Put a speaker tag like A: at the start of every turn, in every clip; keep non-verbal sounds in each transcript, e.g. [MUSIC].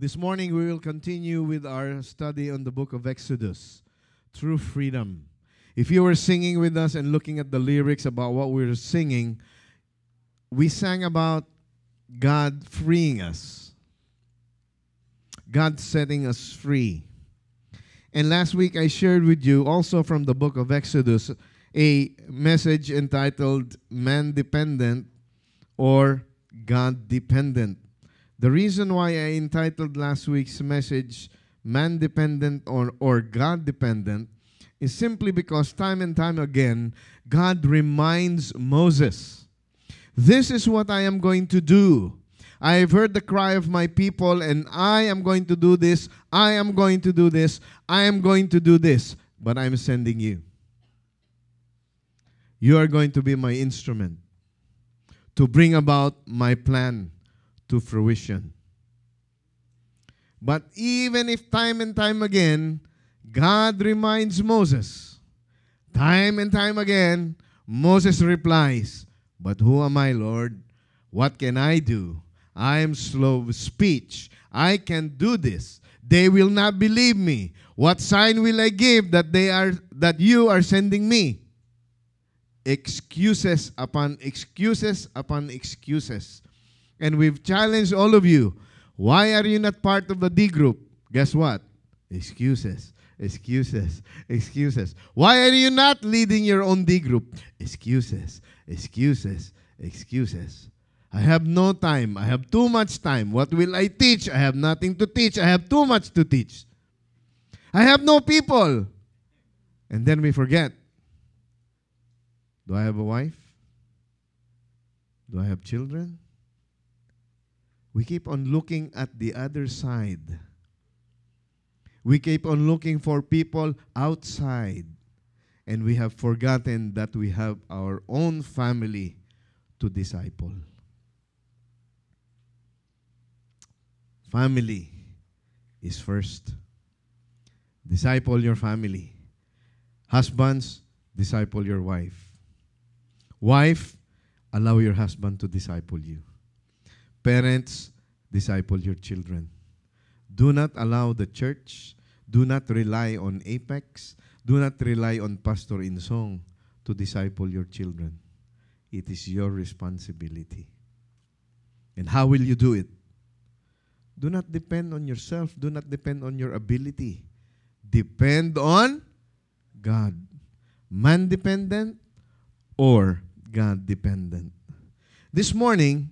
A: This morning we will continue with our study on the book of Exodus, True Freedom. If you were singing with us and looking at the lyrics about what we were singing, we sang about God freeing us, God setting us free. And last week I shared with you also from the book of Exodus a message entitled Man Dependent or God Dependent. The reason why I entitled last week's message Man Dependent or, or God Dependent is simply because time and time again, God reminds Moses, This is what I am going to do. I have heard the cry of my people, and I am going to do this. I am going to do this. I am going to do this. But I'm sending you. You are going to be my instrument to bring about my plan to fruition. But even if time and time again, God reminds Moses, time and time again, Moses replies, But who am I, Lord? What can I do? I am slow of speech. I can do this. They will not believe me. What sign will I give that they are that you are sending me? Excuses upon excuses upon excuses. And we've challenged all of you. Why are you not part of the D group? Guess what? Excuses. Excuses. Excuses. Why are you not leading your own D group? Excuses. Excuses. Excuses. I have no time. I have too much time. What will I teach? I have nothing to teach. I have too much to teach. I have no people. And then we forget. Do I have a wife? Do I have children? We keep on looking at the other side. We keep on looking for people outside. And we have forgotten that we have our own family to disciple. Family is first. Disciple your family. Husbands, disciple your wife. Wife, allow your husband to disciple you. Parents, disciple your children. Do not allow the church, do not rely on Apex, do not rely on Pastor in song to disciple your children. It is your responsibility. And how will you do it? Do not depend on yourself. Do not depend on your ability. Depend on God. Man dependent or God dependent. This morning,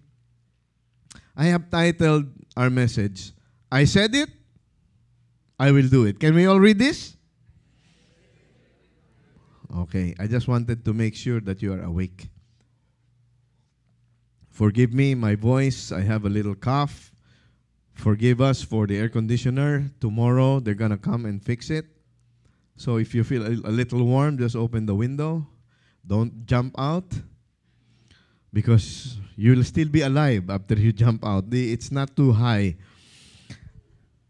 A: I have titled our message, I said it, I will do it. Can we all read this? Okay, I just wanted to make sure that you are awake. Forgive me, my voice, I have a little cough. Forgive us for the air conditioner. Tomorrow they're going to come and fix it. So if you feel a, a little warm, just open the window. Don't jump out because you'll still be alive after you jump out. It's not too high.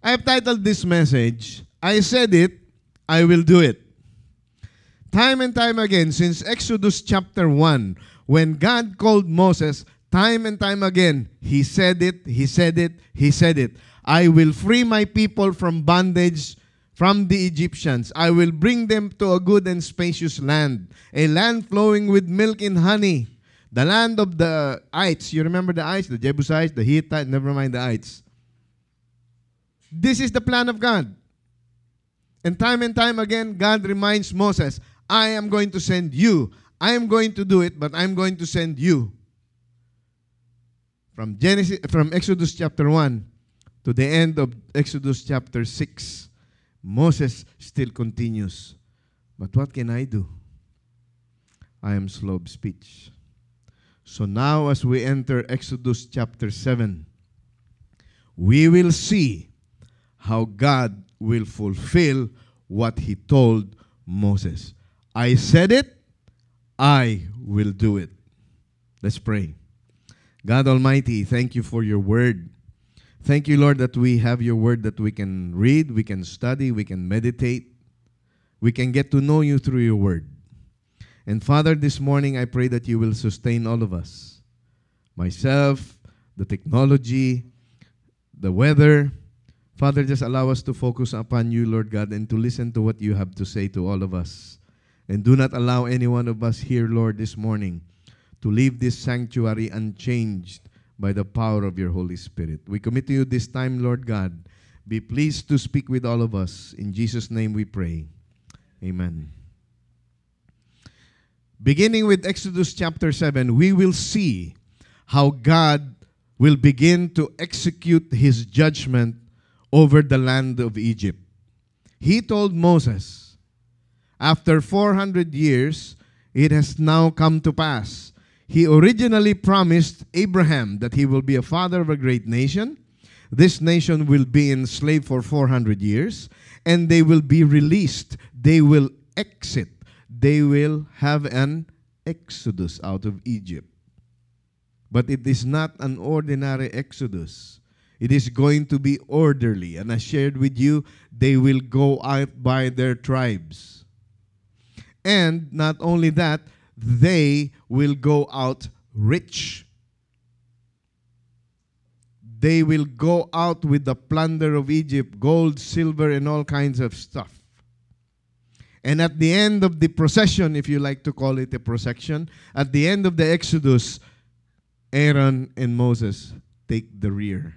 A: I've titled this message, I said it, I will do it. Time and time again, since Exodus chapter 1, when God called Moses, time and time again, he said it, he said it, he said it. I will free my people from bondage from the Egyptians. I will bring them to a good and spacious land, a land flowing with milk and honey. The land of the ites. You remember the ites? The Jebusites, the Hittites, never mind the ites. This is the plan of God. And time and time again, God reminds Moses, I am going to send you. I am going to do it, but I'm going to send you. From Genesis from Exodus chapter 1 to the end of Exodus chapter 6, Moses still continues. But what can I do? I am slow of speech. So now as we enter Exodus chapter 7, we will see how God will fulfill what he told Moses. I said it, I will do it. Let's pray. God Almighty, thank you for your word. Thank you, Lord, that we have your word that we can read, we can study, we can meditate. We can get to know you through your word. And Father, this morning I pray that you will sustain all of us. Myself, the technology, the weather, Father, just allow us to focus upon you, Lord God, and to listen to what you have to say to all of us. And do not allow any one of us here, Lord, this morning to leave this sanctuary unchanged by the power of your Holy Spirit. We commit to you this time, Lord God. Be pleased to speak with all of us. In Jesus' name we pray. Amen. Beginning with Exodus chapter 7, we will see how God will begin to execute his judgment over the land of Egypt. He told Moses, After 400 years, it has now come to pass. He originally promised Abraham that he will be a father of a great nation. This nation will be enslaved for 400 years, and they will be released. They will exit. They will have an exodus out of Egypt. But it is not an ordinary exodus. It is going to be orderly. And I shared with you, they will go out by their tribes. And not only that, they will go out rich. They will go out with the plunder of Egypt gold, silver, and all kinds of stuff. And at the end of the procession, if you like to call it a procession, at the end of the Exodus, Aaron and Moses take the rear.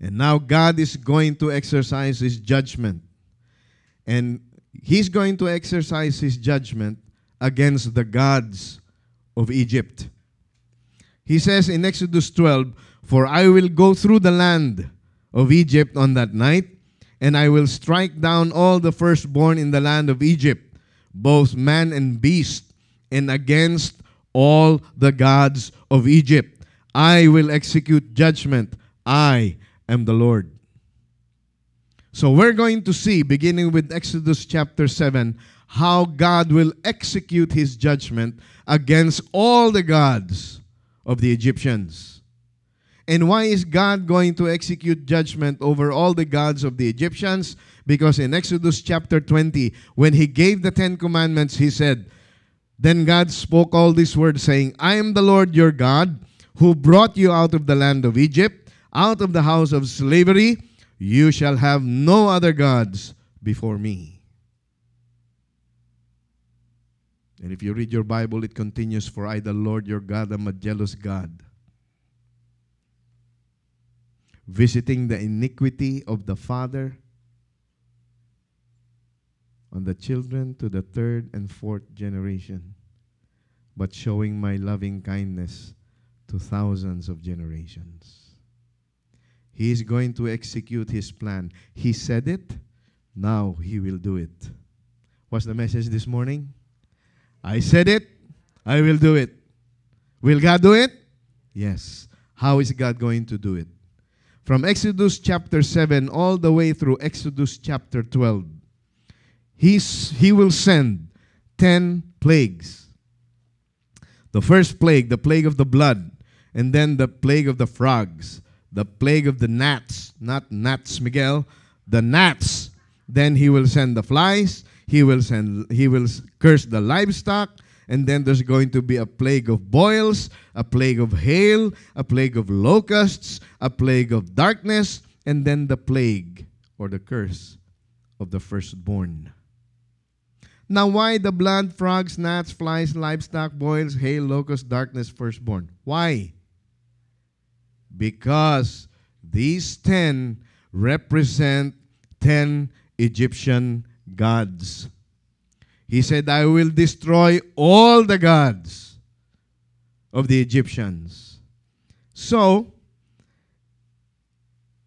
A: And now God is going to exercise his judgment. And he's going to exercise his judgment against the gods of Egypt. He says in Exodus 12, For I will go through the land of Egypt on that night, and I will strike down all the firstborn in the land of Egypt, both man and beast, and against all the gods of Egypt. I will execute judgment. I am the Lord. So we're going to see, beginning with Exodus chapter 7, how God will execute his judgment against all the gods of the Egyptians. And why is God going to execute judgment over all the gods of the Egyptians? Because in Exodus chapter 20, when he gave the Ten Commandments, he said, Then God spoke all these words, saying, I am the Lord your God, who brought you out of the land of Egypt, out of the house of slavery. You shall have no other gods before me. And if you read your Bible, it continues, For I, the Lord your God, am a jealous God, visiting the iniquity of the father on the children to the third and fourth generation, but showing my loving kindness to thousands of generations. He is going to execute his plan. He said it, now he will do it. What's the message this morning? I said it, I will do it. Will God do it? Yes. How is God going to do it? From Exodus chapter 7 all the way through Exodus chapter 12, he's, he will send 10 plagues. The first plague, the plague of the blood, and then the plague of the frogs, the plague of the gnats, not gnats, Miguel, the gnats. Then he will send the flies, he will send he will curse the livestock, and then there's going to be a plague of boils, a plague of hail, a plague of locusts, a plague of darkness, and then the plague or the curse of the firstborn. Now, why the blood, frogs, gnats, flies, livestock, boils, hail, locusts, darkness, firstborn? Why? Because these ten represent ten Egyptian gods. He said, I will destroy all the gods of the Egyptians. So,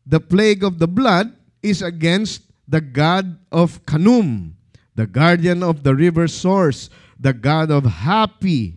A: the plague of the blood is against the god of Khnum, the guardian of the river source, the god of happy,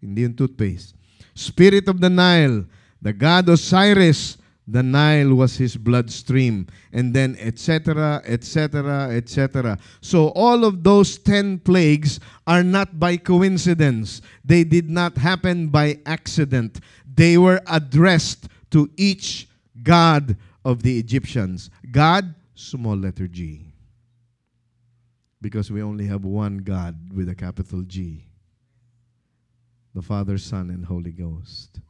A: hindi yung toothpaste, spirit of the Nile, the god Osiris, the Nile was his bloodstream, and then etc., etc., etc. So all of those 10 plagues are not by coincidence. They did not happen by accident. They were addressed to each god of the Egyptians. God, small letter G. Because we only have one God with a capital G the Father, Son, and Holy Ghost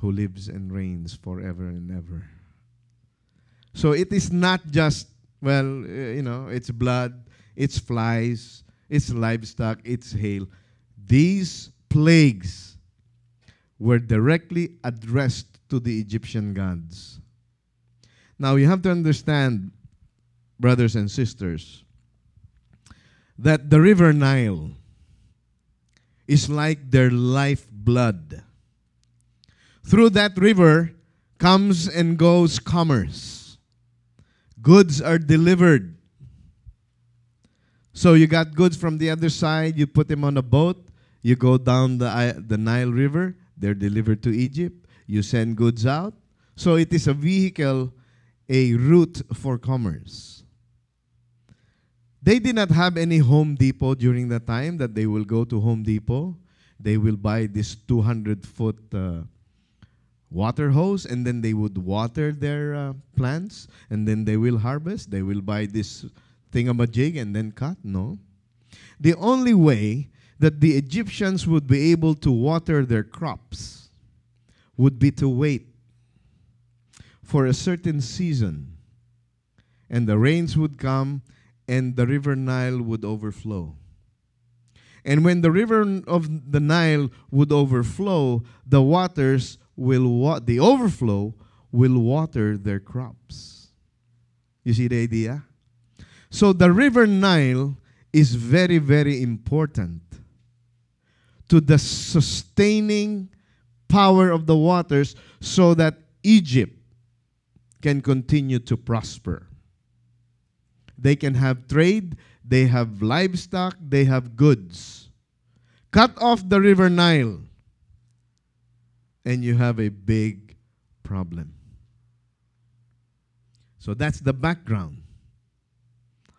A: who lives and reigns forever and ever. So it is not just, well, uh, you know, it's blood, it's flies, it's livestock, it's hail. These plagues were directly addressed to the Egyptian gods. Now you have to understand, brothers and sisters, that the river Nile is like their lifeblood. Through that river comes and goes commerce. Goods are delivered. So you got goods from the other side, you put them on a boat, you go down the, the Nile River, they're delivered to Egypt, you send goods out. So it is a vehicle, a route for commerce. They did not have any Home Depot during the time that they will go to Home Depot. They will buy this 200 foot uh, water hose and then they would water their uh, plants and then they will harvest. They will buy this thingamajig and then cut. No. The only way that the Egyptians would be able to water their crops would be to wait for a certain season and the rains would come and the river Nile would overflow. And when the river of the Nile would overflow, the waters will wa- the overflow will water their crops. You see the idea? So the river Nile is very very important to the sustaining power of the waters so that Egypt can continue to prosper. They can have trade, they have livestock, they have goods. Cut off the river Nile, and you have a big problem. So that's the background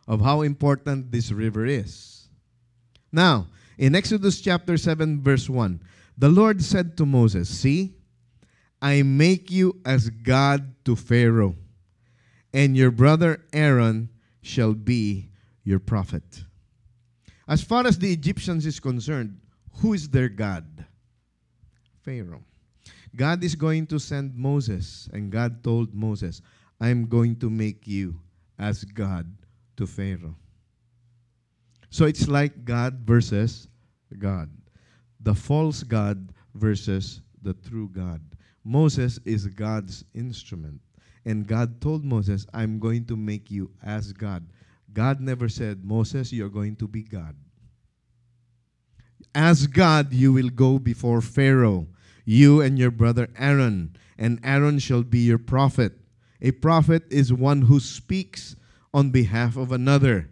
A: of how important this river is. Now, in Exodus chapter 7, verse 1, the Lord said to Moses, See, I make you as God to Pharaoh, and your brother Aaron shall be your prophet. As far as the Egyptians is concerned, who is their God? Pharaoh. God is going to send Moses, and God told Moses, I am going to make you as God to Pharaoh. So it's like God versus God. The false God versus the true God. Moses is God's instrument. And God told Moses, I'm going to make you as God. God never said, Moses, you're going to be God. As God, you will go before Pharaoh, you and your brother Aaron, and Aaron shall be your prophet. A prophet is one who speaks on behalf of another.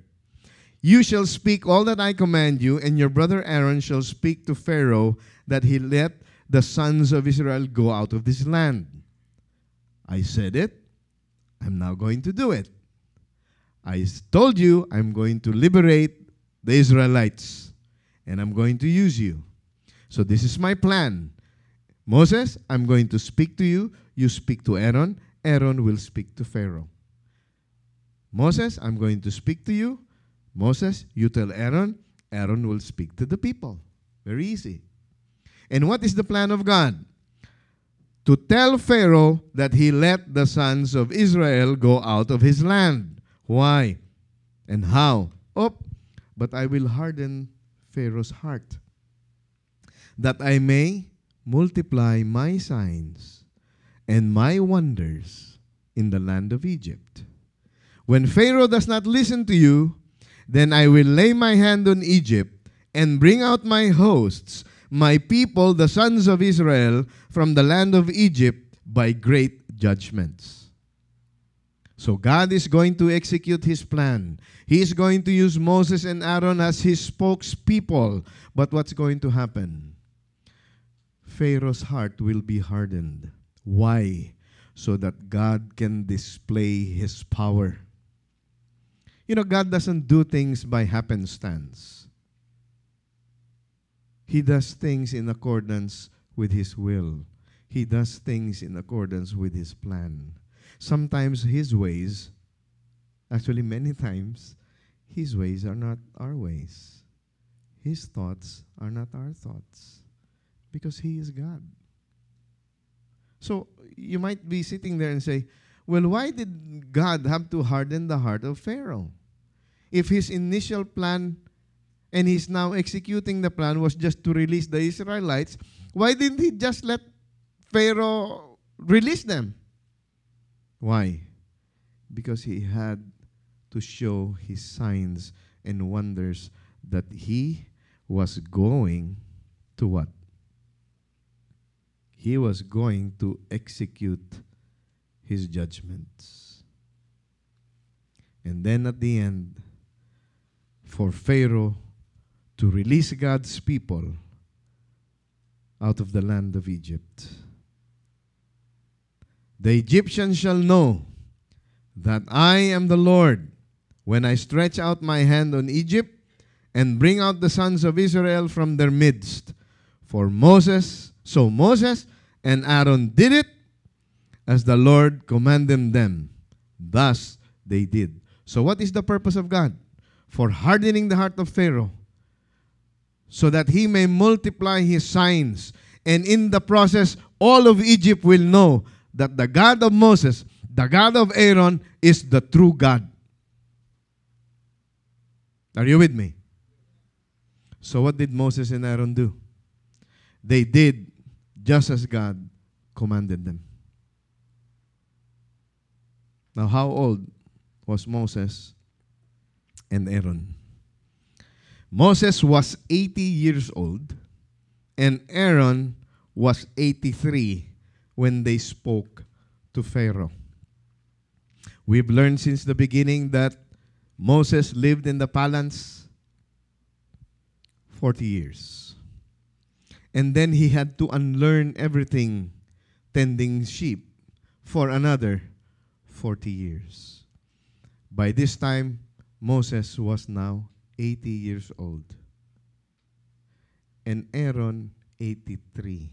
A: You shall speak all that I command you, and your brother Aaron shall speak to Pharaoh that he let the sons of Israel go out of this land. I said it, I'm now going to do it. I told you I'm going to liberate the Israelites and I'm going to use you. So this is my plan. Moses, I'm going to speak to you. You speak to Aaron. Aaron will speak to Pharaoh. Moses, I'm going to speak to you. Moses, you tell Aaron. Aaron will speak to the people. Very easy. And what is the plan of God? To tell Pharaoh that he let the sons of Israel go out of his land. Why? And how? Oh, but I will harden Pharaoh's heart, that I may multiply my signs and my wonders in the land of Egypt. When Pharaoh does not listen to you, then I will lay my hand on Egypt and bring out my hosts, my people, the sons of Israel, from the land of Egypt by great judgments. So God is going to execute his plan. He is going to use Moses and Aaron as his spokespeople. But what's going to happen? Pharaoh's heart will be hardened. Why? So that God can display his power. You know, God doesn't do things by happenstance. He does things in accordance with His will. He does things in accordance with His plan. Sometimes His ways, actually, many times, His ways are not our ways. His thoughts are not our thoughts because He is God. So you might be sitting there and say, Well, why did God have to harden the heart of Pharaoh? If his initial plan and he's now executing the plan was just to release the Israelites, why didn't he just let Pharaoh release them? Why? Because he had to show his signs and wonders that he was going to what? He was going to execute his judgments. And then at the end, for Pharaoh to release God's people out of the land of Egypt. The Egyptians shall know that I am the Lord when I stretch out my hand on Egypt and bring out the sons of Israel from their midst. For Moses, so Moses and Aaron did it as the Lord commanded them. Thus they did. So, what is the purpose of God? For hardening the heart of Pharaoh, so that he may multiply his signs. And in the process, all of Egypt will know that the God of Moses, the God of Aaron, is the true God. Are you with me? So, what did Moses and Aaron do? They did just as God commanded them. Now, how old was Moses and Aaron? Moses was 80 years old, and Aaron was 83 when they spoke to Pharaoh. We've learned since the beginning that Moses lived in the palace 40 years. And then he had to unlearn everything tending sheep for another 40 years. By this time, Moses was now 80 years old, and Aaron 83.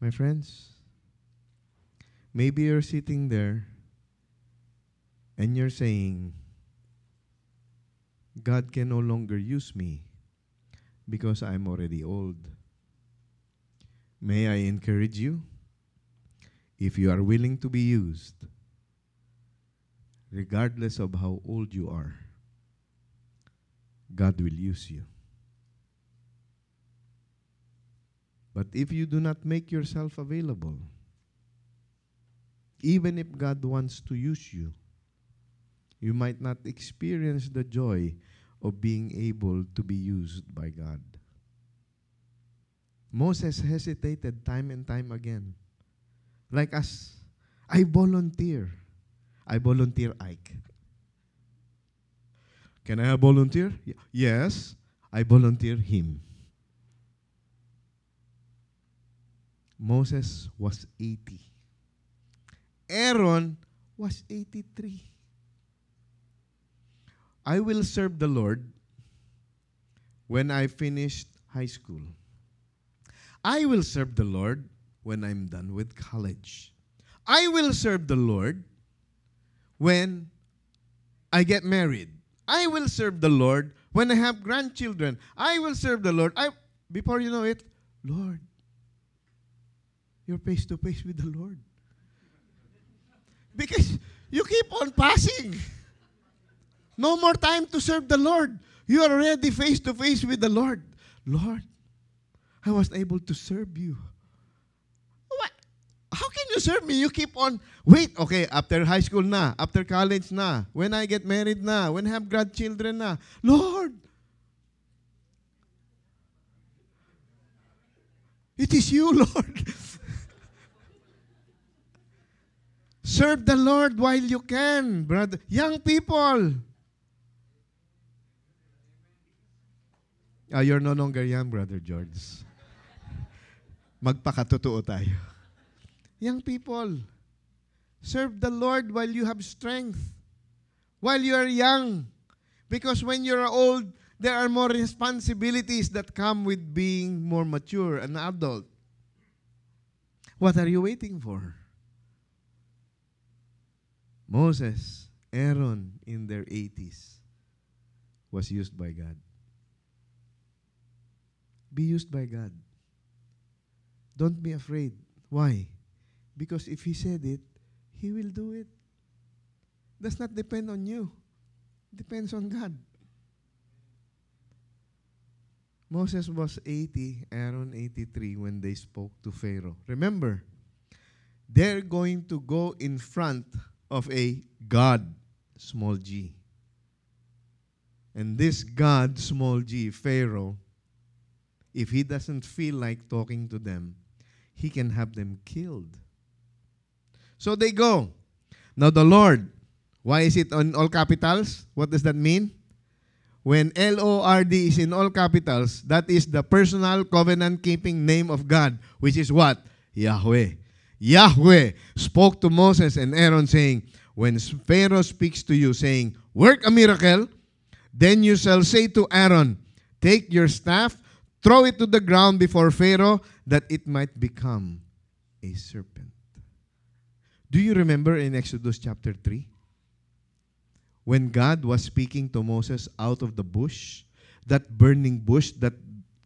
A: My friends, maybe you're sitting there and you're saying, God can no longer use me because I'm already old. May I encourage you? If you are willing to be used, regardless of how old you are, God will use you. But if you do not make yourself available, even if God wants to use you, you might not experience the joy of being able to be used by God. Moses hesitated time and time again. Like us, I volunteer. I volunteer Ike. Can I volunteer? Yes, I volunteer him. Moses was 80. Aaron was 83. I will serve the Lord when I finished high school. I will serve the Lord when I'm done with college. I will serve the Lord when I get married. I will serve the Lord when I have grandchildren. I will serve the Lord. I before you know it, Lord, you're face to face with the Lord. Because you keep on passing. No more time to serve the Lord. You are already face to face with the Lord. Lord, I was able to serve you. What? How can you serve me? You keep on, wait, okay, after high school na, after college na, when I get married na, when I have grandchildren na. Lord, it is you, [LAUGHS] Lord. Serve the Lord while you can, brother. Young people. Ah, you're no longer young, Brother George. Magpakatotoo tayo. Young people, serve the Lord while you have strength, while you are young. Because when you're old, there are more responsibilities that come with being more mature, an adult. What are you waiting for? Moses, Aaron in their 80s was used by God. Be used by God. Don't be afraid. Why? Because if He said it, He will do it. Does not depend on you. Depends on God. Moses was 80, Aaron 83 when they spoke to Pharaoh. Remember, they're going to go in front of a God, small g. And this God, small g, Pharaoh, if he doesn't feel like talking to them, he can have them killed. So they go. Now the Lord, why is it on all capitals? What does that mean? When L O R D is in all capitals, that is the personal covenant keeping name of God, which is what? Yahweh. Yahweh spoke to Moses and Aaron, saying, When Pharaoh speaks to you, saying, Work a miracle, then you shall say to Aaron, Take your staff, throw it to the ground before Pharaoh, that it might become a serpent. Do you remember in Exodus chapter 3? When God was speaking to Moses out of the bush, that burning bush that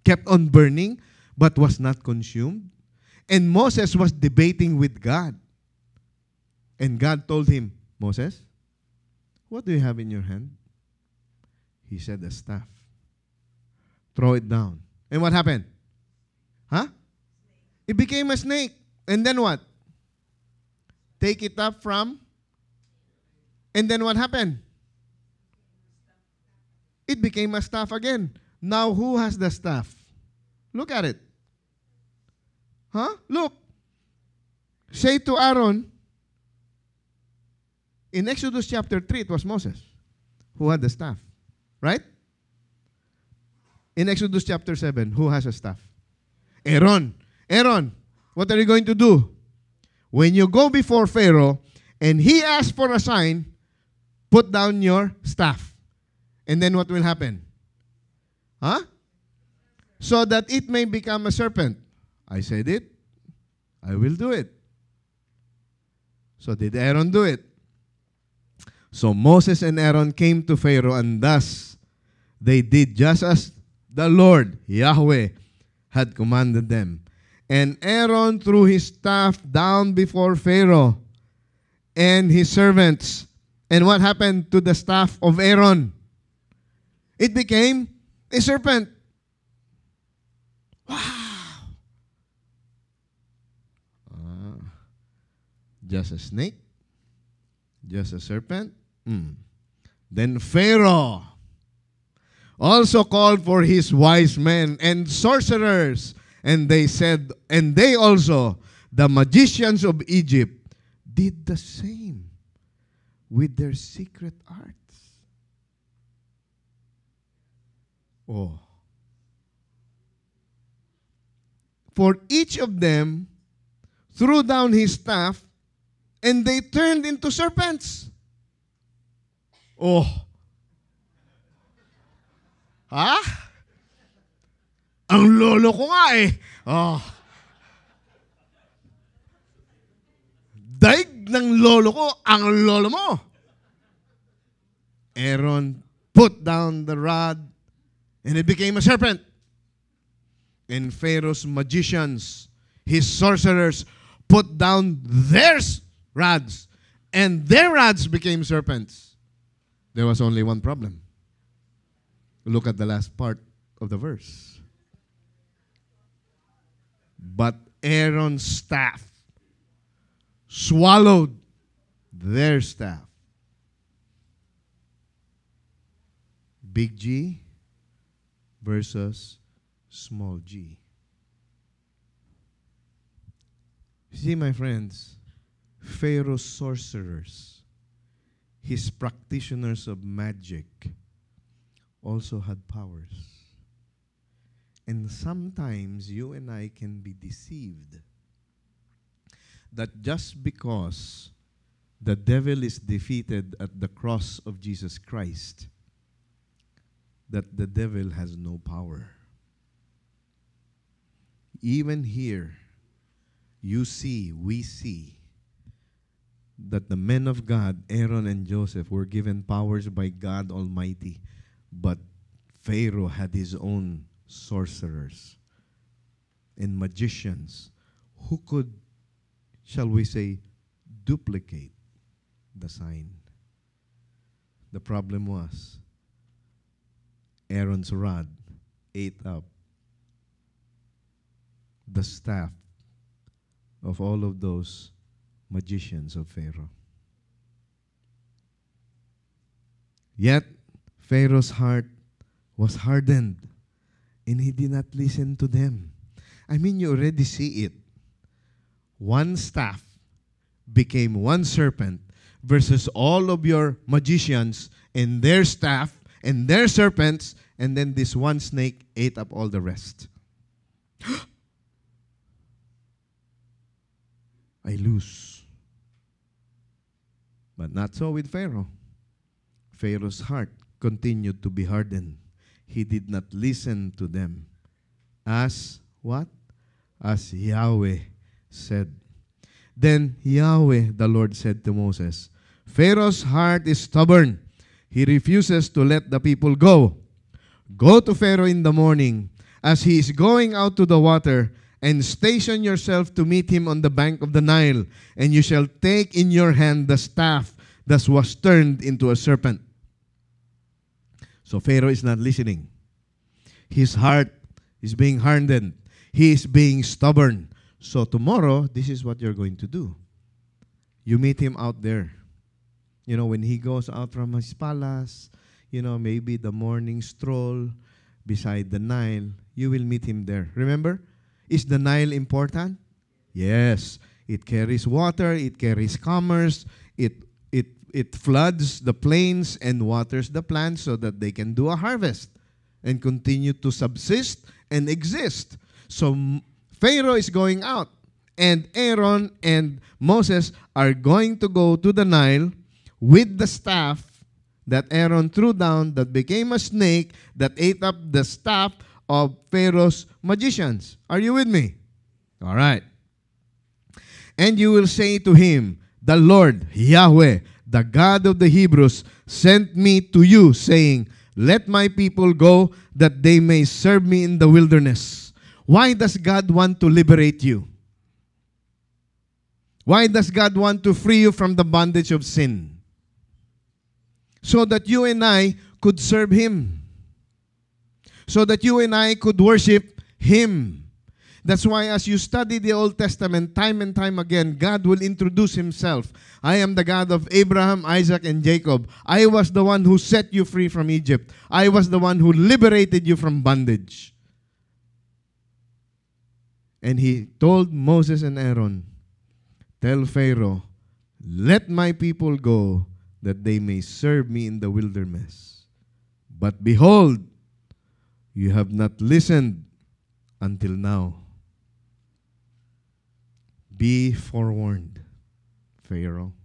A: kept on burning but was not consumed. And Moses was debating with God. And God told him, Moses, what do you have in your hand? He said, a staff. Throw it down. And what happened? Huh? It became a snake. And then what? Take it up from. And then what happened? It became a staff again. Now who has the staff? Look at it. Huh? Look. Say to Aaron, in Exodus chapter 3, it was Moses who had the staff. Right? In Exodus chapter 7, who has a staff? Aaron. Aaron, what are you going to do? When you go before Pharaoh and he asks for a sign, put down your staff. And then what will happen? Huh? So that it may become a serpent. I said it. I will do it. So did Aaron do it? So Moses and Aaron came to Pharaoh, and thus they did just as the Lord, Yahweh, had commanded them. And Aaron threw his staff down before Pharaoh and his servants. And what happened to the staff of Aaron? It became a serpent. Wow. Uh, just a snake? Just a serpent? Mm. Then Pharaoh also called for his wise men and sorcerers and they said, and they also, the magicians of Egypt, did the same with their secret arts. Oh. For each of them threw down his staff, and they turned into serpents. Oh. Ha? Ang lolo ko nga eh. Oh. Daig ng lolo ko, ang lolo mo. Aaron put down the rod and it became a serpent. And Pharaoh's magicians, his sorcerers, put down their rods and their rods became serpents. There was only one problem. Look at the last part of the verse. But Aaron's staff swallowed their staff. Big G versus small g. See, my friends, Pharaoh's sorcerers, his practitioners of magic, also had powers. And sometimes you and I can be deceived that just because the devil is defeated at the cross of Jesus Christ, that the devil has no power. Even here, you see, we see that the men of God, Aaron and Joseph, were given powers by God Almighty, but Pharaoh had his own sorcerers and magicians who could, shall we say, duplicate the sign. The problem was Aaron's rod ate up the staff of all of those magicians of Pharaoh. Yet Pharaoh's heart was hardened and he did not listen to them. I mean, you already see it. One staff became one serpent versus all of your magicians and their staff and their serpents, and then this one snake ate up all the rest. [GASPS] I lose. But not so with Pharaoh. Pharaoh's heart continued to be hardened. He did not listen to them. As what? As Yahweh said. Then Yahweh, the Lord, said to Moses, Pharaoh's heart is stubborn. He refuses to let the people go. Go to Pharaoh in the morning as he is going out to the water, and station yourself to meet him on the bank of the Nile, and you shall take in your hand the staff that was turned into a serpent. So Pharaoh is not listening. His heart is being hardened. He is being stubborn. So tomorrow, this is what you're going to do. You meet him out there. You know, when he goes out from his palace, you know, maybe the morning stroll beside the Nile, you will meet him there. Remember? Is the Nile important? Yes. It carries water, it carries commerce, it it floods the plains and waters the plants so that they can do a harvest and continue to subsist and exist. So Pharaoh is going out, and Aaron and Moses are going to go to the Nile with the staff that Aaron threw down that became a snake that ate up the staff of Pharaoh's magicians. Are you with me? All right. And you will say to him, The Lord, Yahweh, the God of the Hebrews, sent me to you, saying, Let my people go that they may serve me in the wilderness. Why does God want to liberate you? Why does God want to free you from the bondage of sin? So that you and I could serve Him. So that you and I could worship Him. That's why, as you study the Old Testament, time and time again, God will introduce Himself. I am the God of Abraham, Isaac, and Jacob. I was the one who set you free from Egypt. I was the one who liberated you from bondage. And He told Moses and Aaron, Tell Pharaoh, let my people go that they may serve me in the wilderness. But behold, you have not listened until now. Be forewarned, Pharaoh.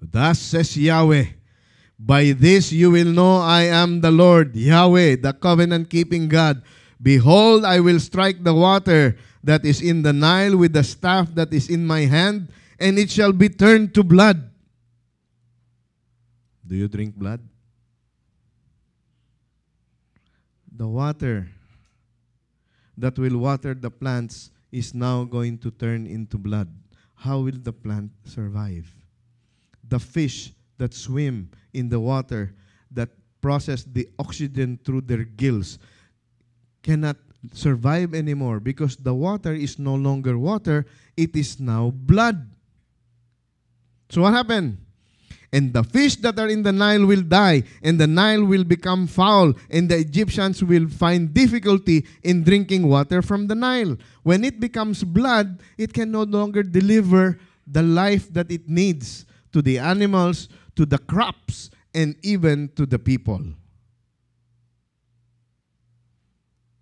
A: Thus says Yahweh, By this you will know I am the Lord, Yahweh, the covenant keeping God. Behold, I will strike the water that is in the Nile with the staff that is in my hand, and it shall be turned to blood. Do you drink blood? The water that will water the plants is now going to turn into blood. How will the plant survive? The fish that swim in the water that process the oxygen through their gills cannot survive anymore because the water is no longer water, it is now blood. So what happened? And the fish that are in the Nile will die, and the Nile will become foul, and the Egyptians will find difficulty in drinking water from the Nile. When it becomes blood, it can no longer deliver the life that it needs to the animals, to the crops, and even to the people.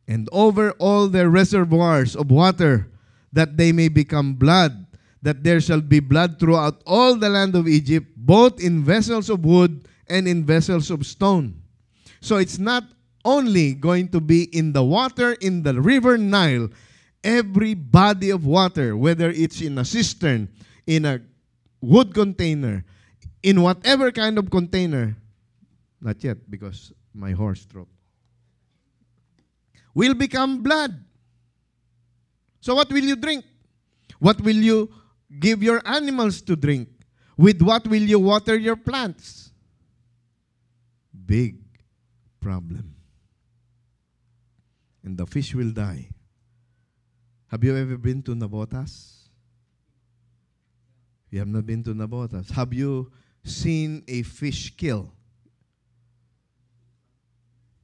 A: And over all their reservoirs of water, that they may become blood, that there shall be blood throughout all the land of Egypt, both in vessels of wood and in vessels of stone. So it's not only going to be in the water in the river Nile, every body of water, whether it's in a cistern, in a wood container, in whatever kind of container, not yet because my hoarse throat, will become blood. So what will you drink? What will you give your animals to drink? With what will you water your plants? Big problem. And the fish will die. Have you ever been to Navotas? You have not been to Navotas. Have you seen a fish kill?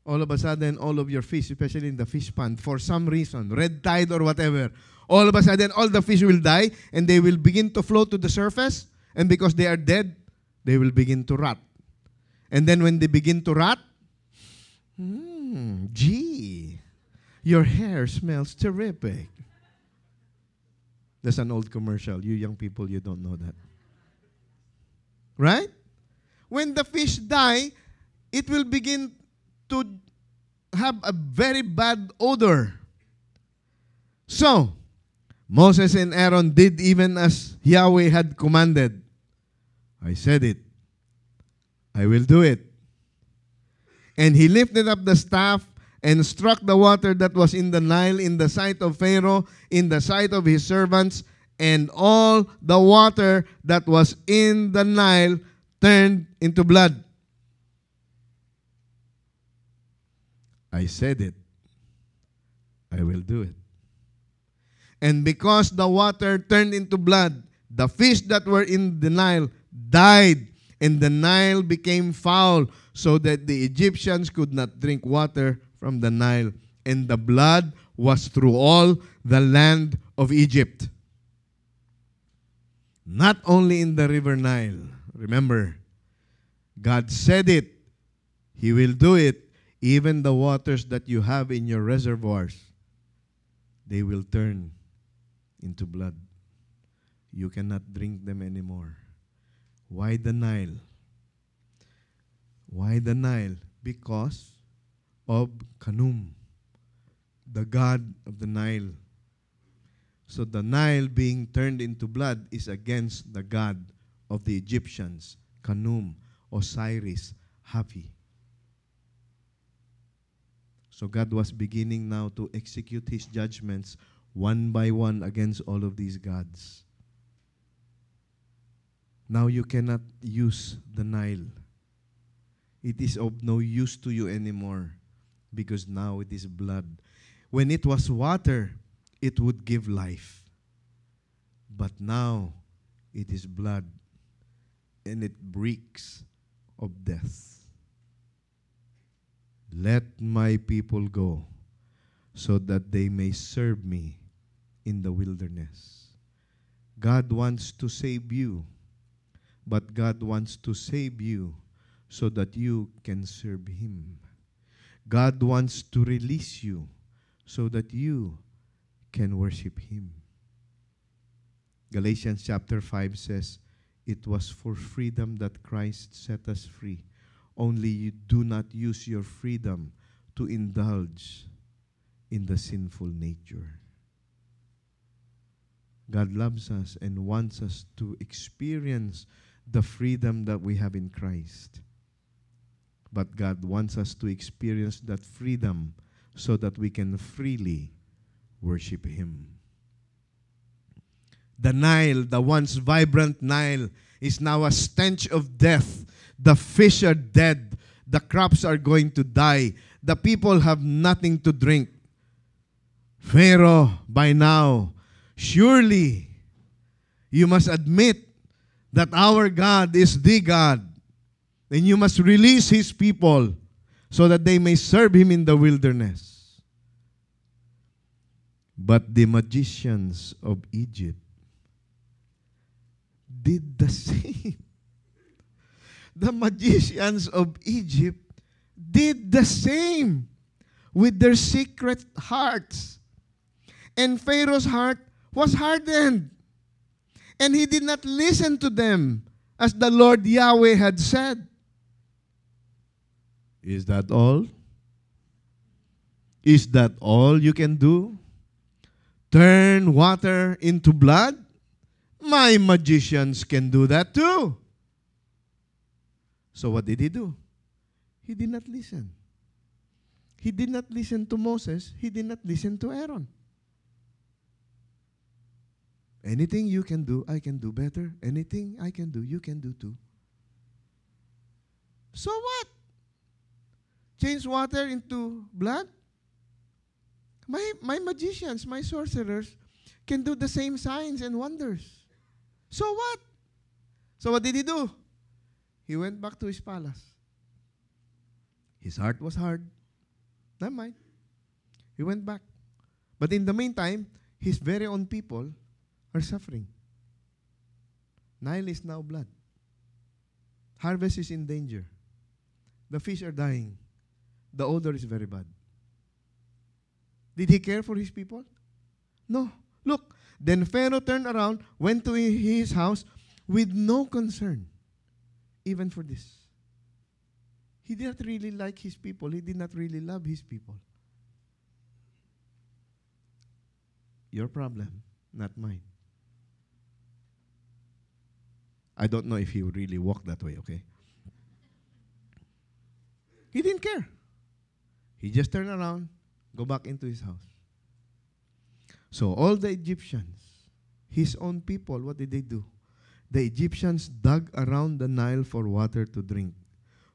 A: All of a sudden, all of your fish, especially in the fish pond, for some reason, red tide or whatever, all of a sudden, all the fish will die and they will begin to float to the surface. And because they are dead, they will begin to rot. And then when they begin to rot, hmm, gee, your hair smells terrific. That's an old commercial. You young people, you don't know that. Right? When the fish die, it will begin to have a very bad odor. So, Moses and Aaron did even as Yahweh had commanded. I said it. I will do it. And he lifted up the staff and struck the water that was in the Nile in the sight of Pharaoh, in the sight of his servants, and all the water that was in the Nile turned into blood. I said it. I will do it. And because the water turned into blood, the fish that were in the Nile died, and the Nile became foul, so that the Egyptians could not drink water from the Nile, and the blood was through all the land of Egypt. Not only in the river Nile. Remember, God said it, He will do it. Even the waters that you have in your reservoirs, they will turn into blood. You cannot drink them anymore. Why the Nile? Why the Nile? Because of Khnum, the god of the Nile. So the Nile being turned into blood is against the god of the Egyptians, Khnum, Osiris, Hapi. So God was beginning now to execute his judgments one by one against all of these gods. Now you cannot use the Nile. It is of no use to you anymore because now it is blood. When it was water, it would give life. But now it is blood and it reeks of death. Let my people go so that they may serve me in the wilderness. God wants to save you, but God wants to save you so that you can serve Him. God wants to release you so that you can worship Him. Galatians chapter 5 says, It was for freedom that Christ set us free. Only you do not use your freedom to indulge in the sinful nature. God loves us and wants us to experience the freedom that we have in Christ. But God wants us to experience that freedom so that we can freely worship Him. The Nile, the once vibrant Nile, is now a stench of death. The fish are dead. The crops are going to die. The people have nothing to drink. Pharaoh, by now, surely you must admit that our God is the God. And you must release His people so that they may serve Him in the wilderness. But the magicians of Egypt did the [LAUGHS] same. The magicians of Egypt did the same with their secret hearts. And Pharaoh's heart was hardened. And he did not listen to them as the Lord Yahweh had said. Is that all? Is that all you can do? Turn water into blood? My magicians can do that too. So what did he do? He did not listen. He did not listen to Moses. He did not listen to Aaron. Anything you can do, I can do better. Anything I can do, you can do too. So what? Change water into blood? My, my magicians, my sorcerers can do the same signs and wonders. So what? So what did he do? He went back to his palace. His heart was hard. Never mind. He went back. But in the meantime, his very own people are suffering. Nile is now blood. Harvest is in danger. The fish are dying. The odor is very bad. Did he care for his people? No. Look, then Pharaoh turned around, went to his house with no concern, even for this. He did not really like his people. He did not really love his people. Your problem, not mine. I don't know if he would really walk that way, okay? He didn't care. He just turned around, go back into his house. So all the Egyptians, his own people, what did they do? The Egyptians dug around the Nile for water to drink,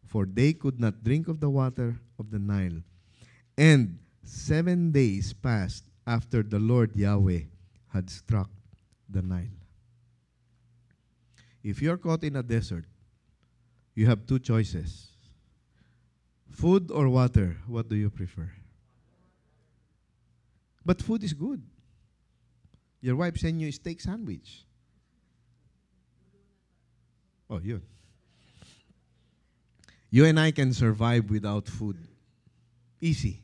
A: for they could not drink of the water of the Nile. And seven days passed after the Lord Yahweh had struck the Nile. If you're caught in a desert, you have two choices food or water. What do you prefer? But food is good. Your wife sent you a steak sandwich. Oh, you. You and I can survive without food. Easy.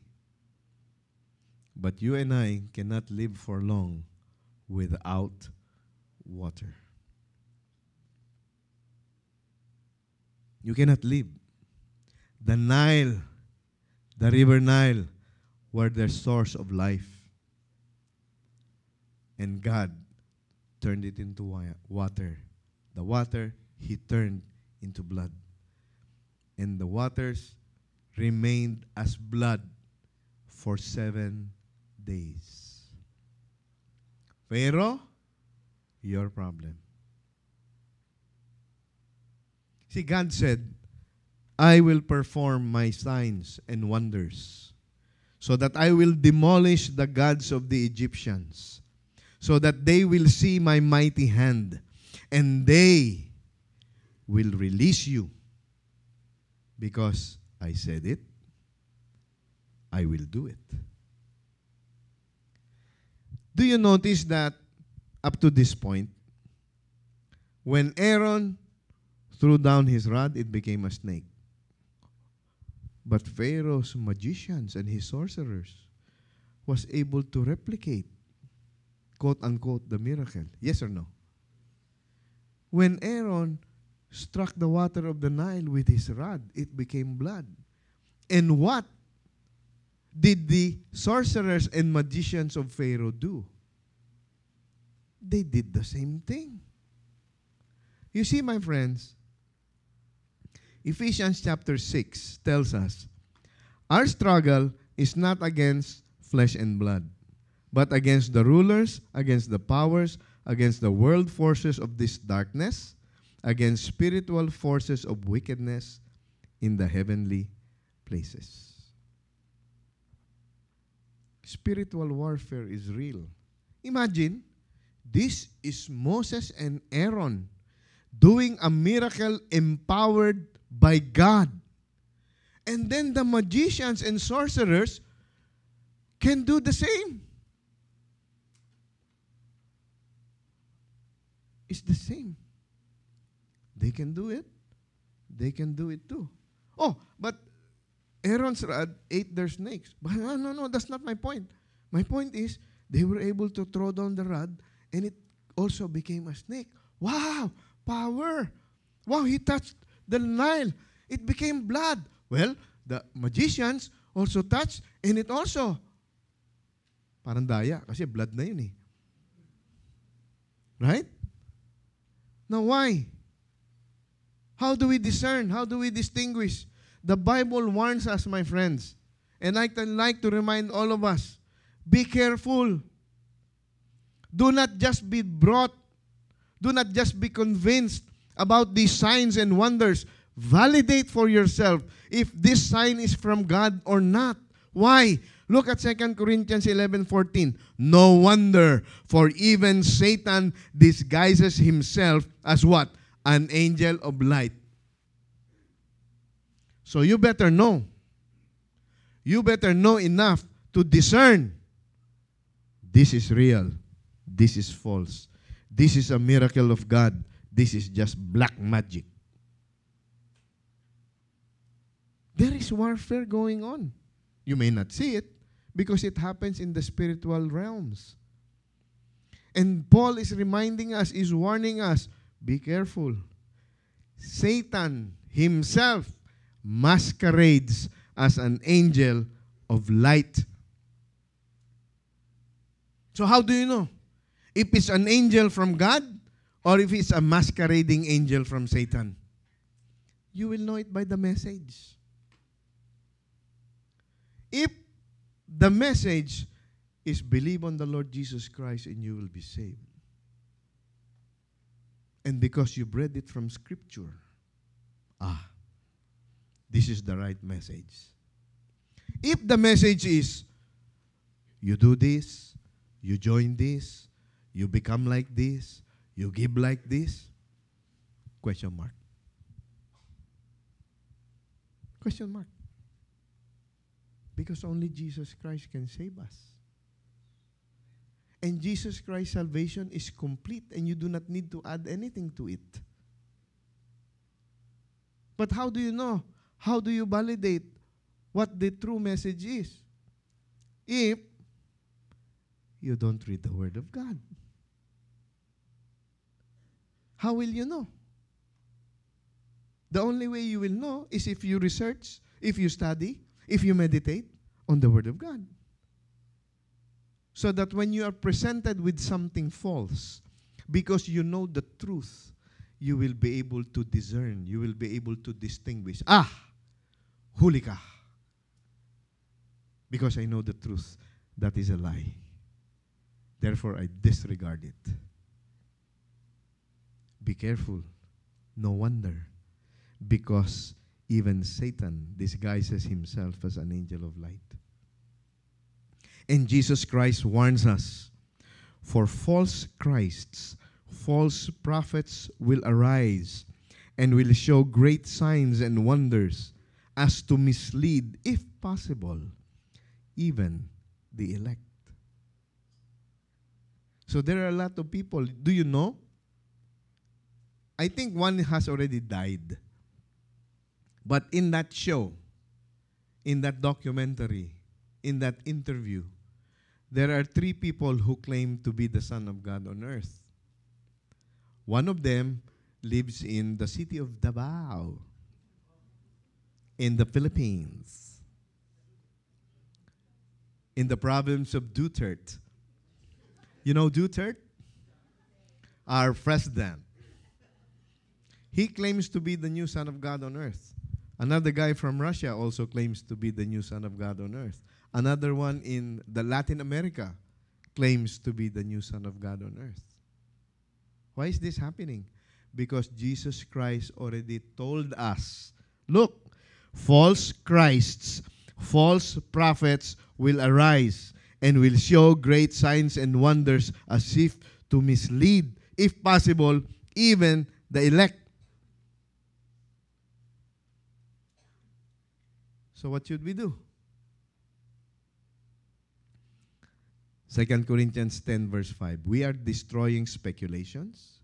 A: But you and I cannot live for long without water. You cannot live. The Nile, the river Nile, were their source of life. And God turned it into water. The water He turned into blood. And the waters remained as blood for seven days. Pharaoh, your problem. See, God said, I will perform my signs and wonders so that I will demolish the gods of the Egyptians, so that they will see my mighty hand, and they will release you. Because I said it, I will do it. Do you notice that up to this point, when Aaron threw down his rod, it became a snake? But Pharaoh's magicians and his sorcerers was able to replicate, quote unquote, the miracle. Yes or no? When Aaron struck the water of the Nile with his rod, it became blood. And what did the sorcerers and magicians of Pharaoh do? They did the same thing. You see, my friends, Ephesians chapter 6 tells us our struggle is not against flesh and blood, but against the rulers, against the powers, against the world forces of this darkness, against spiritual forces of wickedness in the heavenly places. Spiritual warfare is real. Imagine, this is Moses and Aaron doing a miracle empowered by God. And then the magicians and sorcerers can do the same. It's the same. They can do it. They can do it too. Oh, but Aaron's rod ate their snakes. But [LAUGHS] no, no, no, that's not my point. My point is they were able to throw down the rod and it also became a snake. Wow, power. Wow, he touched the Nile. It became blood. Well, the magicians also touched and it also parang daya kasi blood na yun eh. Right? Now why? How do we discern? How do we distinguish? The Bible warns us, my friends. And I can like to remind all of us, be careful. Do not just be brought, do not just be convinced about these signs and wonders. Validate for yourself if this sign is from God or not. Why? Look at 2 Corinthians 11:14. No wonder, for even Satan disguises himself as what? An angel of light. So you better know. You better know enough to discern this is real. This is false. This is a miracle of God. This is just black magic. There is warfare going on. You may not see it because it happens in the spiritual realms. And Paul is reminding us, is warning us, be careful. Satan himself masquerades as an angel of light. So, how do you know? If it's an angel from God or if it's a masquerading angel from Satan? You will know it by the message. If the message is believe on the Lord Jesus Christ and you will be saved. And because you've read it from Scripture, ah, this is the right message. If the message is, you do this, you join this, you become like this, you give like this, question mark. Question mark. Because only Jesus Christ can save us. And Jesus Christ's salvation is complete and you do not need to add anything to it. But how do you know? How do you validate what the true message is? If you don't read the Word of God. How will you know? The only way you will know is if you research, if you study, if you meditate on the Word of God. So that when you are presented with something false, because you know the truth, you will be able to discern, you will be able to distinguish. Ah, huli ka. Because I know the truth, that is a lie. Therefore, I disregard it. Be careful. No wonder. Because even Satan disguises himself as an angel of light. And Jesus Christ warns us for false Christs, false prophets will arise and will show great signs and wonders as to mislead, if possible, even the elect. So there are a lot of people. Do you know? I think one has already died. But in that show, in that documentary, in that interview, there are three people who claim to be the Son of God on earth. One of them lives in the city of Davao in the Philippines, in the province of Duterte. You know Duterte? Our president. He claims to be the new Son of God on earth. Another guy from Russia also claims to be the new Son of God on earth. Another one in the Latin America claims to be the new Son of God on earth. Why is this happening? Because Jesus Christ already told us look, false Christs, false prophets will arise and will show great signs and wonders as if to mislead, if possible, even the elect. So, what should we do? 2 Corinthians 10, verse 5. We are destroying speculations,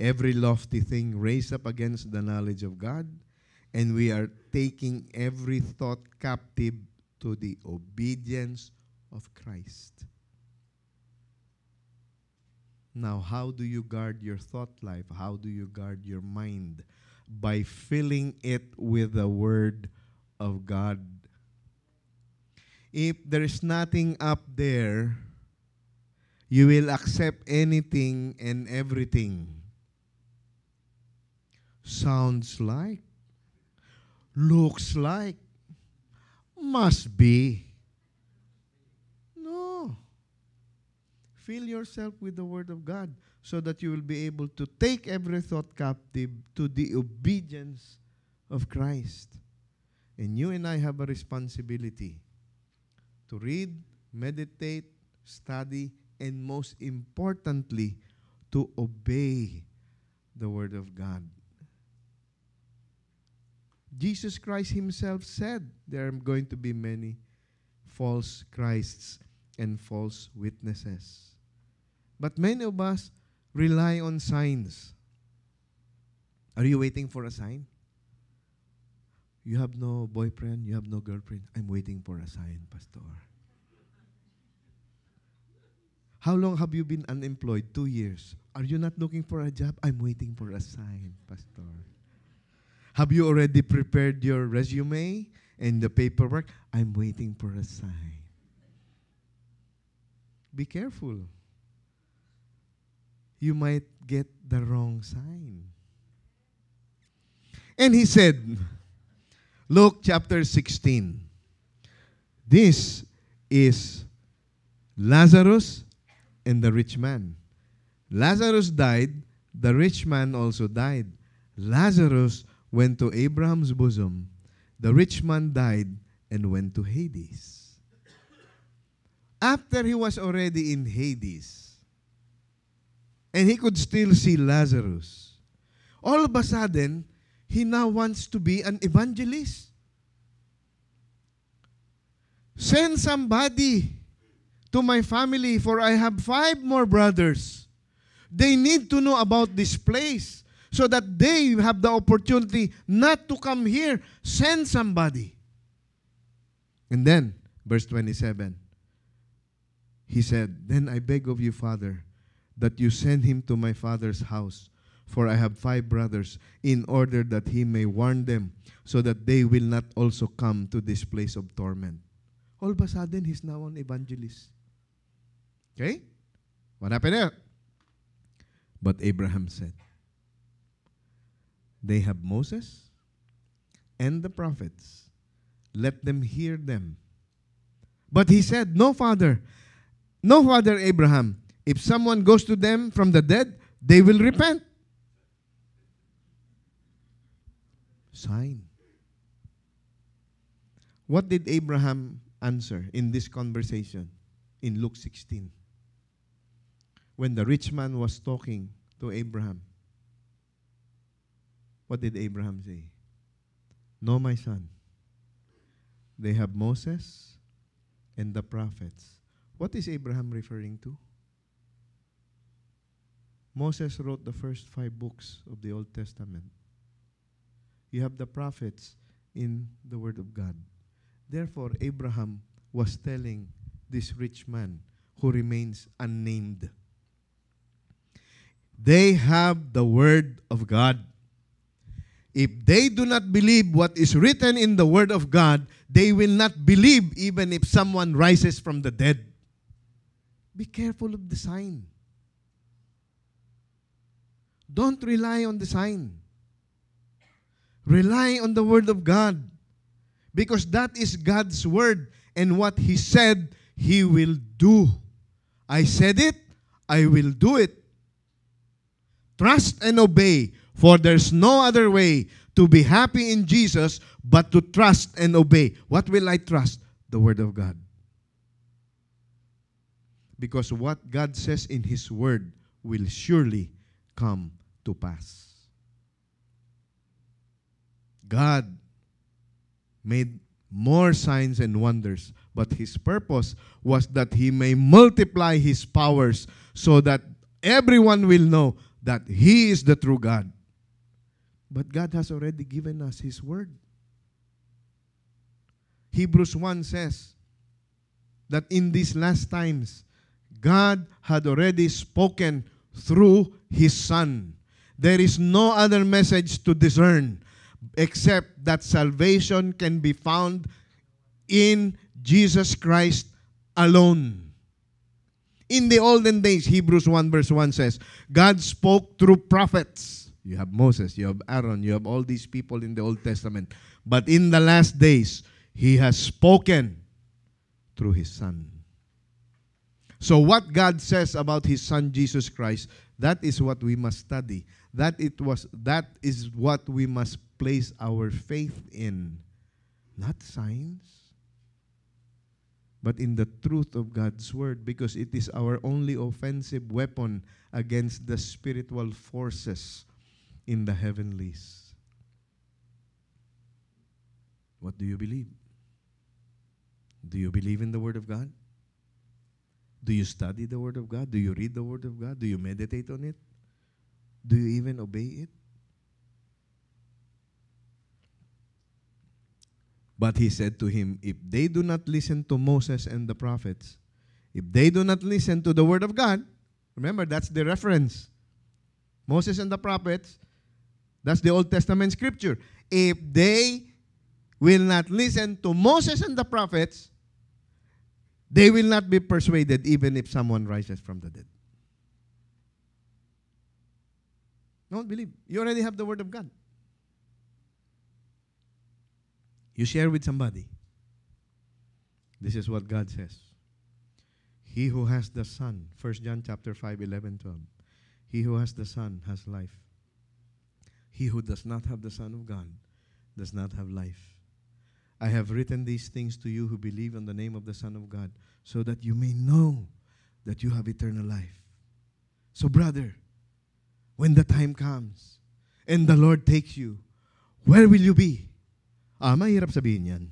A: every lofty thing raised up against the knowledge of God, and we are taking every thought captive to the obedience of Christ. Now, how do you guard your thought life? How do you guard your mind? By filling it with the Word of God. If there is nothing up there, you will accept anything and everything. Sounds like, looks like, must be. No. Fill yourself with the Word of God so that you will be able to take every thought captive to the obedience of Christ. And you and I have a responsibility to read, meditate, study, and most importantly, to obey the Word of God. Jesus Christ Himself said there are going to be many false Christs and false witnesses. But many of us rely on signs. Are you waiting for a sign? You have no boyfriend, you have no girlfriend. I'm waiting for a sign, Pastor. How long have you been unemployed? Two years. Are you not looking for a job? I'm waiting for a sign, Pastor. Have you already prepared your resume and the paperwork? I'm waiting for a sign. Be careful. You might get the wrong sign. And he said, Luke chapter 16. This is Lazarus and the rich man. Lazarus died, the rich man also died. Lazarus went to Abraham's bosom. The rich man died and went to Hades. After he was already in Hades, and he could still see Lazarus, all of a sudden, he now wants to be an evangelist. Send somebody to my family, for I have five more brothers. They need to know about this place so that they have the opportunity not to come here. Send somebody. And then, verse 27, he said, Then I beg of you, Father, that you send him to my father's house, for I have five brothers, in order that he may warn them, so that they will not also come to this place of torment. All of a sudden, he's now an evangelist. Okay? What happened there? But Abraham said, They have Moses and the prophets. Let them hear them. But he said, No, Father. No, Father Abraham. If someone goes to them from the dead, they will repent. Sign. What did Abraham answer in this conversation in Luke 16? When the rich man was talking to Abraham, what did Abraham say? No, my son. They have Moses and the prophets. What is Abraham referring to? Moses wrote the first five books of the Old Testament. You have the prophets in the Word of God. Therefore, Abraham was telling this rich man who remains unnamed. They have the Word of God. If they do not believe what is written in the Word of God, they will not believe even if someone rises from the dead. Be careful of the sign. Don't rely on the sign. Rely on the Word of God. Because that is God's Word. And what He said, He will do. I said it, I will do it. Trust and obey, for there's no other way to be happy in Jesus but to trust and obey. What will I trust? The Word of God. Because what God says in His Word will surely come to pass. God made more signs and wonders, but His purpose was that He may multiply His powers so that everyone will know that He is the true God. But God has already given us His Word. Hebrews 1 says that in these last times, God had already spoken through His Son. There is no other message to discern except that salvation can be found in Jesus Christ alone. In the olden days, Hebrews 1 verse 1 says, God spoke through prophets. You have Moses, you have Aaron, you have all these people in the Old Testament. But in the last days, He has spoken through His Son. So what God says about his son Jesus Christ, that is what we must study. That it was that is what we must place our faith in. Not science but in the truth of God's word because it is our only offensive weapon against the spiritual forces in the heavenlies. What do you believe? Do you believe in the word of God? Do you study the Word of God? Do you read the Word of God? Do you meditate on it? Do you even obey it? But he said to him, If they do not listen to Moses and the prophets, if they do not listen to the Word of God, remember that's the reference. Moses and the prophets, that's the Old Testament scripture. If they will not listen to Moses and the prophets, they will not be persuaded even if someone rises from the dead. Don't believe. You already have the Word of God. You share with somebody. This is what God says. He who has the Son, 1 John chapter 5, 11, 12. He who has the Son has life. He who does not have the Son of God does not have life. I have written these things to you who believe on the name of the Son of God, so that you may know that you have eternal life. So, brother, when the time comes and the Lord takes you, where will you be? Ah, mahirap sabihin yan.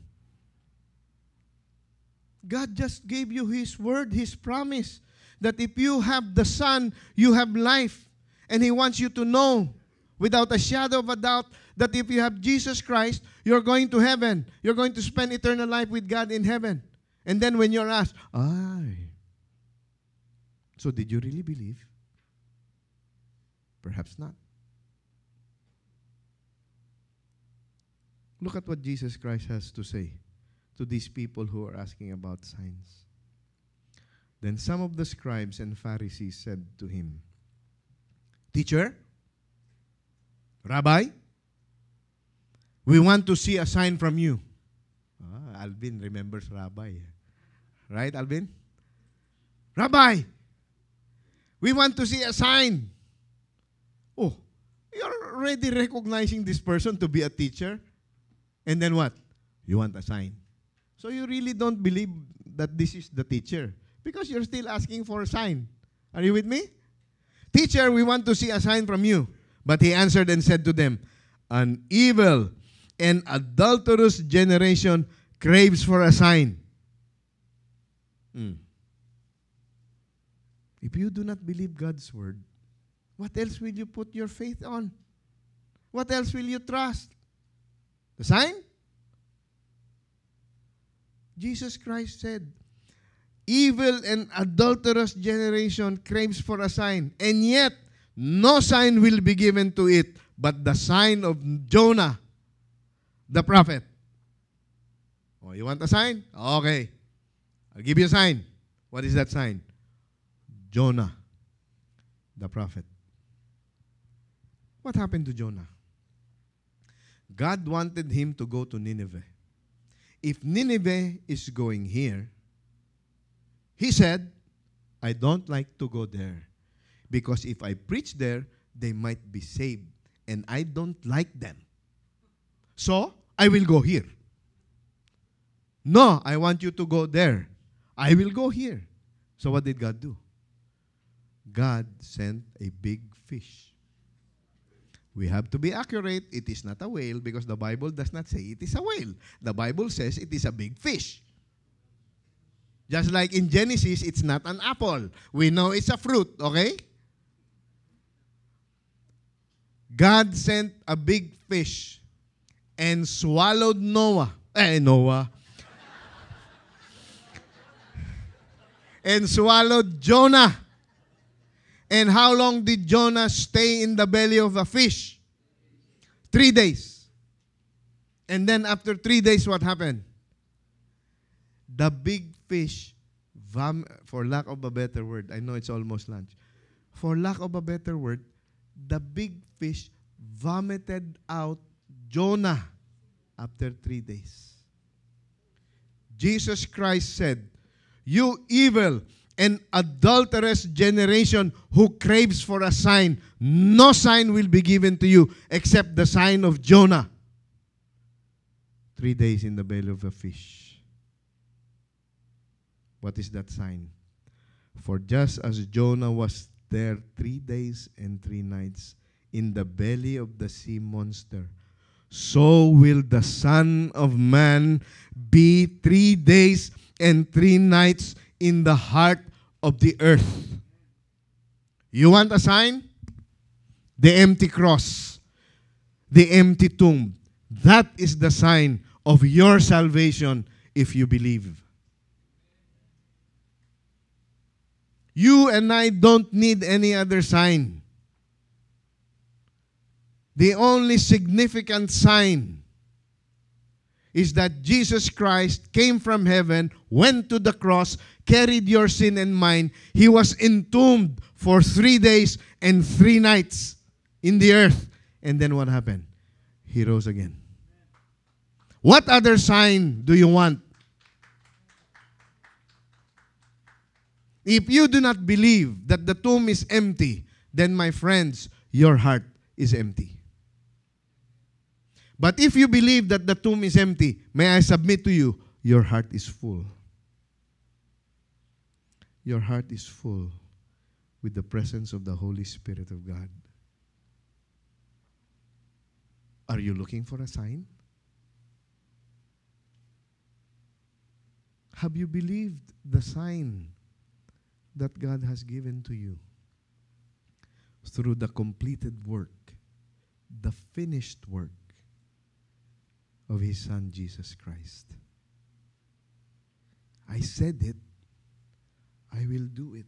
A: God just gave you His word, His promise, that if you have the Son, you have life. And He wants you to know without a shadow of a doubt that if you have Jesus Christ, you're going to heaven. You're going to spend eternal life with God in heaven. And then when you're asked, ay, so did you really believe? Perhaps not. Look at what Jesus Christ has to say to these people who are asking about signs. Then some of the scribes and Pharisees said to him, Teacher, Rabbi, we want to see a sign from you. Ah, Alvin remembers Rabbi. Right, Alvin? Rabbi, we want to see a sign. Oh, you're already recognizing this person to be a teacher. And then what? You want a sign. So you really don't believe that this is the teacher because you're still asking for a sign. Are you with me? Teacher, we want to see a sign from you. But he answered and said to them, An evil and adulterous generation craves for a sign. Mm. If you do not believe God's word, what else will you put your faith on? What else will you trust? The sign? Jesus Christ said, Evil and adulterous generation craves for a sign, and yet no sign will be given to it but the sign of Jonah the prophet. Oh, you want a sign? Okay. I'll give you a sign. What is that sign? Jonah, the prophet. What happened to Jonah? God wanted him to go to Nineveh. If Nineveh is going here, he said, I don't like to go there because if I preach there, they might be saved, and I don't like them. So, I will go here. No, I want you to go there. I will go here. So what did God do? God sent a big fish. We have to be accurate. It is not a whale because the Bible does not say it is a whale. The Bible says it is a big fish. Just like in Genesis, it's not an apple. We know it's a fruit, okay? God sent a big fish and swallowed Noah. Eh, Noah. and swallowed Jonah. And how long did Jonah stay in the belly of a fish? Three days. And then after three days, what happened? The big fish, vom- for lack of a better word, I know it's almost lunch. For lack of a better word, the big fish vomited out Jonah after three days. Jesus Christ said, You evil and adulterous generation who craves for a sign. No sign will be given to you except the sign of Jonah. Three days in the belly of a fish. What is that sign? For just as Jonah was there three days and three nights in the belly of the sea monster, so will the Son of Man be three days and three nights in the heart of the earth. You want a sign? The empty cross, the empty tomb. That is the sign of your salvation if you believe. You and I don't need any other sign. The only significant sign is that Jesus Christ came from heaven, went to the cross, carried your sin and mine. He was entombed for three days and three nights in the earth. And then what happened? He rose again. What other sign do you want? If you do not believe that the tomb is empty, then my friends, your heart is empty. But if you believe that the tomb is empty, may I submit to you, your heart is full. Your heart is full with the presence of the Holy Spirit of God. Are you looking for a sign? Have you believed the sign that God has given to you through the completed work, the finished work of His Son Jesus Christ? I said it, I will do it.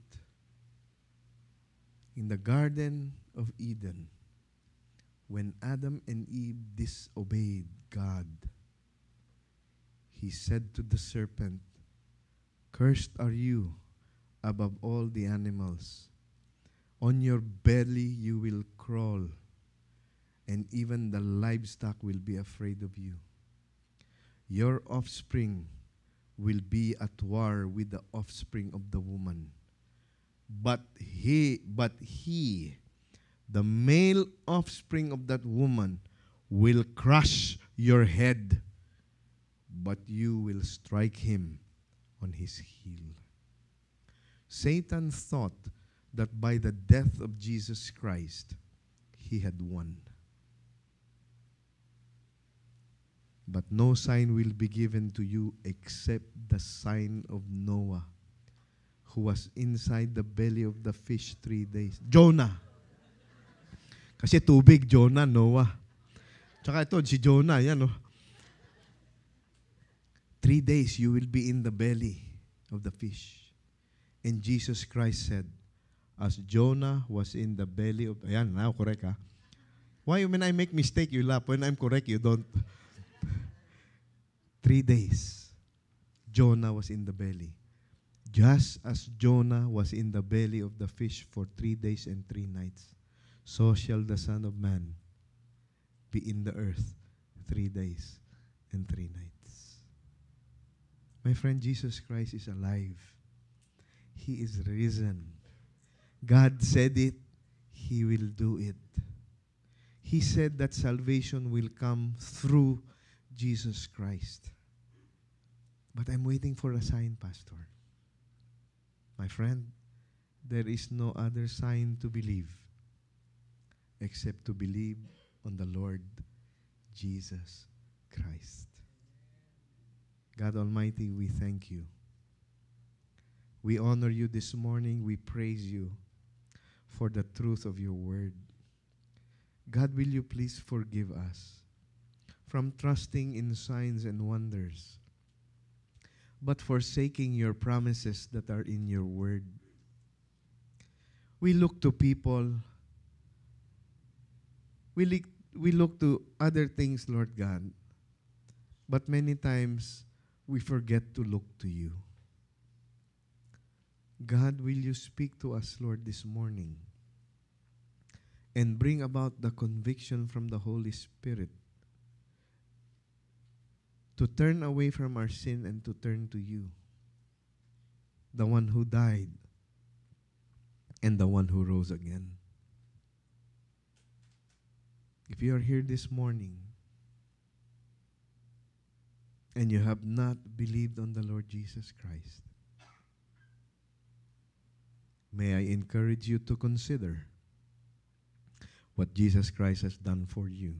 A: In the Garden of Eden, when Adam and Eve disobeyed God, he said to the serpent, Cursed are you above all the animals. On your belly you will crawl, and even the livestock will be afraid of you. Your offspring will be at war with the offspring of the woman. But he, but he, the male offspring of that woman, will crush your head, but you will strike him on his heel. Satan thought that by the death of Jesus Christ, he had won. But no sign will be given to you except the sign of Noah, who was inside the belly of the fish three days. Jonah. Kasi tubig, Jonah, Noah. Tsaka ito, si Jonah, yan oh. Three days you will be in the belly of the fish. And Jesus Christ said, as Jonah was in the belly of, ayan, now correct ha. Why when I make mistake, you laugh. When I'm correct, you don't. Three days, Jonah was in the belly. Just as Jonah was in the belly of the fish for three days and three nights, so shall the Son of Man be in the earth three days and three nights. My friend, Jesus Christ is alive. He is risen. God said it, He will do it. He said that salvation will come through Jesus Christ. But I'm waiting for a sign, Pastor. My friend, there is no other sign to believe except to believe on the Lord Jesus Christ. God Almighty, we thank you. We honor you this morning. We praise you for the truth of your word. God, will you please forgive us from trusting in signs and wonders, but forsaking your promises that are in your word? We look to people, we, li- we look to other things, Lord God, but many times we forget to look to you. God, will you speak to us, Lord, this morning and bring about the conviction from the Holy Spirit to turn away from our sin and to turn to you. the one who died, and the one who rose again. If you are here this morning and you have not believed on the Lord Jesus Christ, may I encourage you to consider what Jesus Christ has done for you.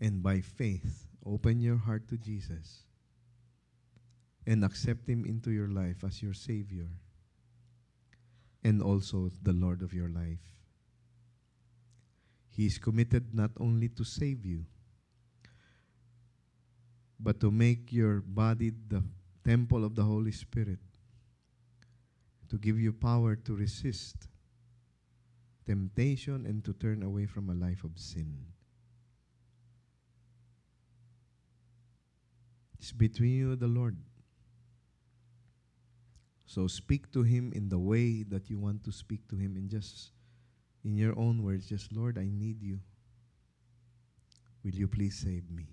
A: And by faith, open your heart to Jesus and accept Him into your life as your Savior and also the Lord of your life. He is committed not only to save you, but to make your body the temple of the Holy Spirit, to give you power to resist temptation and to turn away from a life of sin. It's between you and the Lord. So speak to Him in the way that you want to speak to Him, and just in your own words, just Lord, I need you. Will you please save me?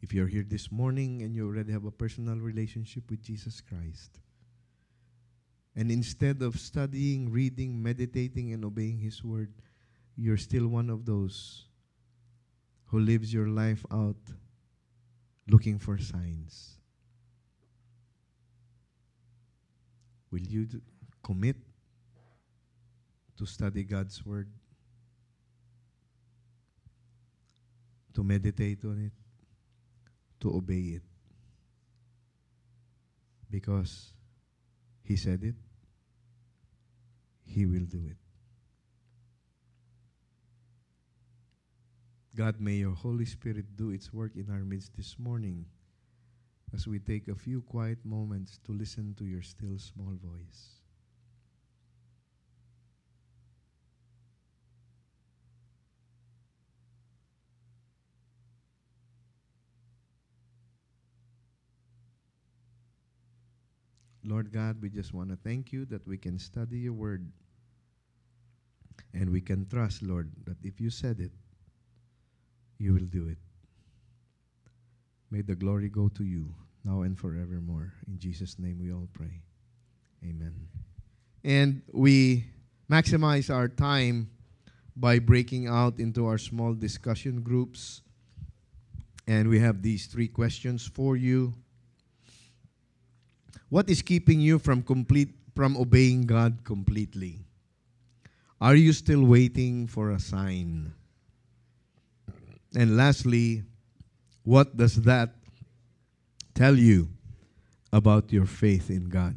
A: If you're here this morning and you already have a personal relationship with Jesus Christ, and instead of studying, reading, meditating, and obeying His word, you're still one of those who lives your life out looking for signs. Will you d- commit to study God's word? To meditate on it? To obey it? Because He said it, He will do it. God, may your Holy Spirit do its work in our midst this morning as we take a few quiet moments to listen to your still small voice. Lord God, we just want to thank you that we can study your word. And we can trust, Lord, that if you said it, you will do it. May the glory go to you now and forevermore. In Jesus' name we all pray. Amen. And we maximize our time by breaking out into our small discussion groups. And we have these three questions for you. What is keeping you from complete from obeying God completely? Are you still waiting for a sign? And lastly, what does that tell you about your faith in God?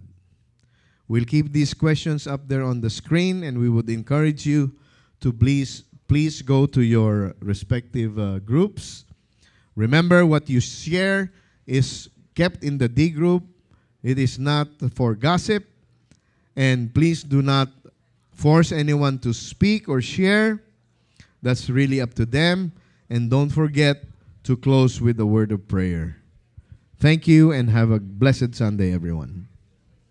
A: We'll keep these questions up there on the screen, and we would encourage you to please please go to your respective uh, groups. Remember, what you share is kept in the D group. It is not for gossip, and please do not force anyone to speak or share. That's really up to them. And don't forget to close with a word of prayer. Thank you and have a blessed Sunday, everyone.